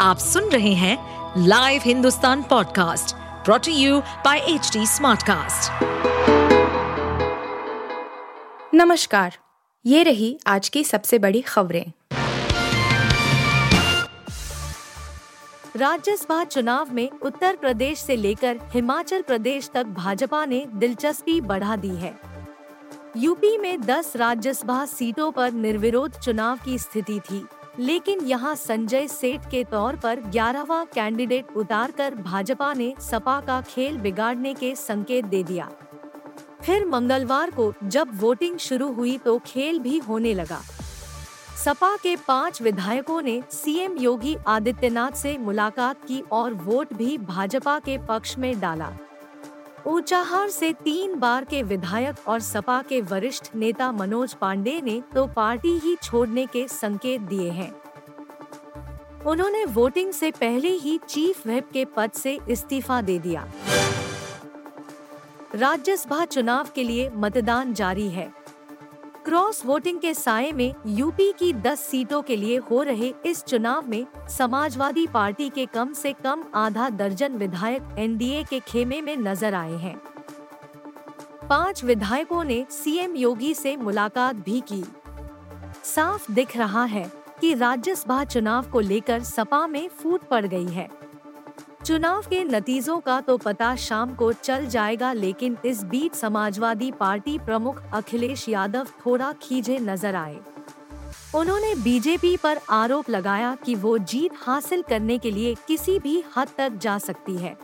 आप सुन रहे हैं live Hindustan podcast brought to you by H Smartcast. नमस्कार, ये रही आज की सबसे बड़ी खबरें। राज्यसभा चुनाव में उत्तर प्रदेश से लेकर हिमाचल प्रदेश तक भाजपा ने दिलचस्पी बढ़ा दी है। यूपी में 10 राज्यसभा सीटों पर निर्विरोध चुनाव की स्थिति थी। लेकिन यहाँ संजय सेठ के तौर पर ग्यारहवा कैंडिडेट उतारकर भाजपा ने सपा का खेल बिगाड़ने के संकेत दे दिया। फिर मंगलवार को जब वोटिंग शुरू हुई तो खेल भी होने लगा। सपा के पाँच विधायकों ने सीएम योगी आदित्यनाथ से मुलाकात की और वोट भी भाजपा के पक्ष में डाला। ऊंचाहार से तीन बार के विधायक और सपा के वरिष्ठ नेता मनोज पांडे ने तो पार्टी ही छोड़ने के संकेत दिए हैं। उन्होंने वोटिंग से पहले ही चीफ व्हिप के पद से इस्तीफा दे दिया। राज्यसभा चुनाव के लिए मतदान जारी है। क्रॉस वोटिंग के साय में यूपी की 10 सीटों के लिए हो रहे इस चुनाव में समाजवादी पार्टी के कम से कम आधा दर्जन विधायक एनडीए के खेमे में नज़र आए हैं। पाँच विधायकों ने सीएम योगी से मुलाकात भी की। साफ़ दिख रहा है कि राज्यसभा चुनाव को लेकर सपा में फूट पड़ गई है। चुनाव के नतीजों का तो पता शाम को चल जाएगा, लेकिन इस बीच समाजवादी पार्टी प्रमुख अखिलेश यादव थोड़ा खींचे नज़र आए। उन्होंने बीजेपी पर आरोप लगाया कि वो जीत हासिल करने के लिए किसी भी हद तक जा सकती है।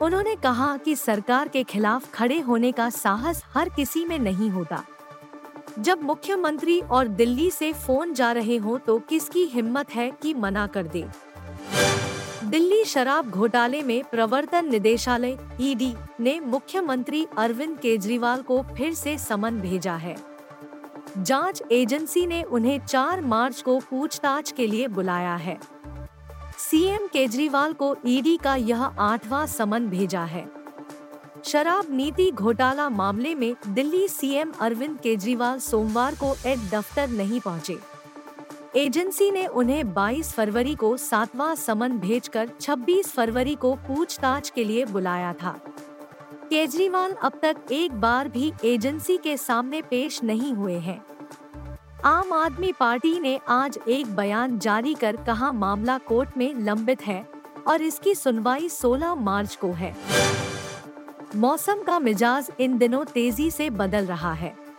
उन्होंने कहा कि सरकार के खिलाफ खड़े होने का साहस हर किसी में नहीं होता। जब मुख्यमंत्री और दिल्ली से फ़ोन जा रहे हो तो किसकी हिम्मत है कि मना कर दे? शराब घोटाले में प्रवर्तन निदेशालय ईडी ने मुख्यमंत्री अरविंद केजरीवाल को फिर से समन भेजा है। जाँच एजेंसी ने उन्हें 4 मार्च को पूछताछ के लिए बुलाया है। सीएम केजरीवाल को ईडी का यह आठवां समन भेजा है। शराब नीति घोटाला मामले में दिल्ली सीएम अरविंद केजरीवाल सोमवार को एड दफ्तर नहीं पहुँचे। एजेंसी ने उन्हें 22 फरवरी को सातवां समन भेजकर 26 फरवरी को पूछताछ के लिए बुलाया था। केजरीवाल अब तक एक बार भी एजेंसी के सामने पेश नहीं हुए हैं। आम आदमी पार्टी ने आज एक बयान जारी कर कहा, मामला कोर्ट में लंबित है और इसकी सुनवाई 16 मार्च को है। मौसम का मिजाज इन दिनों तेज़ी से बदल रहा है।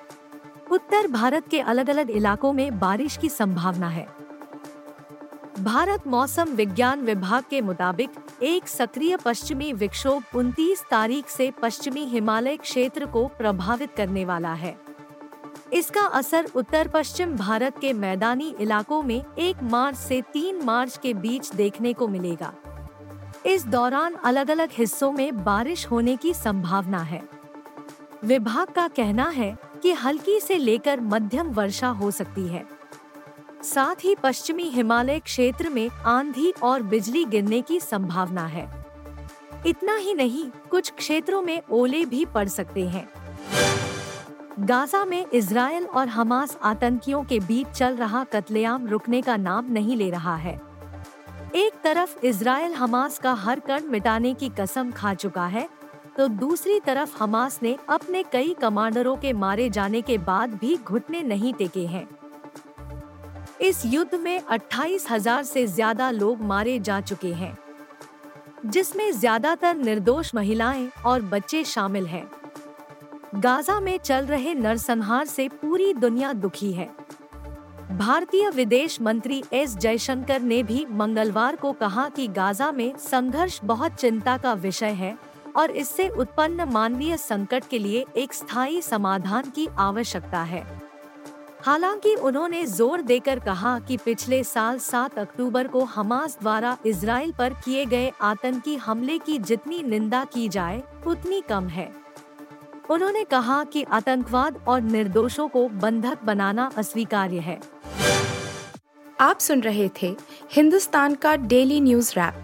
उत्तर भारत के अलग अलग इलाकों में बारिश की संभावना है। भारत मौसम विज्ञान विभाग के मुताबिक, एक सक्रिय पश्चिमी विक्षोभ 29 तारीख से पश्चिमी हिमालय क्षेत्र को प्रभावित करने वाला है। इसका असर उत्तर पश्चिम भारत के मैदानी इलाकों में एक मार्च से तीन मार्च के बीच देखने को मिलेगा। इस दौरान अलग अलग हिस्सों में बारिश होने की संभावना है। विभाग का कहना है कि हल्की से लेकर मध्यम वर्षा हो सकती है। साथ ही पश्चिमी हिमालय क्षेत्र में आंधी और बिजली गिरने की संभावना है। इतना ही नहीं, कुछ क्षेत्रों में ओले भी पड़ सकते हैं। गाजा में इसराइल और हमास आतंकियों के बीच चल रहा कत्लेआम रुकने का नाम नहीं ले रहा है। एक तरफ़ इसराइल हमास का हर कण मिटाने की कसम खा चुका है तो दूसरी तरफ़ हमास ने अपने कई कमांडरों के मारे जाने के बाद भी घुटने नहीं टेके हैं इस युद्ध में अट्ठाईस हज़ार से ज़्यादा लोग मारे जा चुके हैं, जिसमें ज़्यादातर निर्दोष महिलाएँ और बच्चे शामिल हैं। गाजा में चल रहे नरसंहार से पूरी दुनिया दुखी है भारतीय विदेश मंत्री एस जयशंकर ने भी मंगलवार को कहा कि गाजा में संघर्ष बहुत चिंता का विषय है और इससे उत्पन्न मानवीय संकट के लिए एक स्थायी समाधान की आवश्यकता है। हालाँकि उन्होंने ज़ोर देकर कहा कि पिछले साल 7 अक्टूबर को हमास द्वारा इसराइल पर किए गए आतंकी हमले की जितनी निंदा की जाए, उतनी कम है। उन्होंने कहा कि आतंकवाद और निर्दोषों को बंधक बनाना अस्वीकार्य है। आप सुन रहे थे हिंदुस्तान का डेली न्यूज़ रैप।